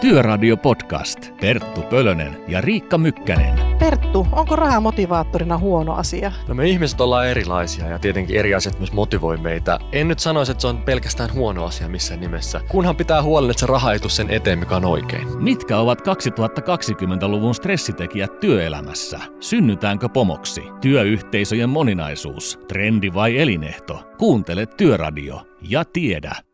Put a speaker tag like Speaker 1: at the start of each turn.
Speaker 1: Työradio Podcast. Perttu Pölönen ja Riikka Mykkänen.
Speaker 2: Perttu, onko raha motivaattorina huono asia?
Speaker 3: No me ihmiset ollaan erilaisia ja tietenkin eri asiat myös motivoi meitä. En nyt sanoisi, että se on pelkästään huono asia missään nimessä, kunhan pitää huolen, että se raha ei sen eteen, mikä on oikein.
Speaker 1: Mitkä ovat 2020-luvun stressitekijät työelämässä? Synnytäänkö pomoksi? Työyhteisöjen moninaisuus? Trendi vai elinehto? Kuuntele Työradio ja tiedä.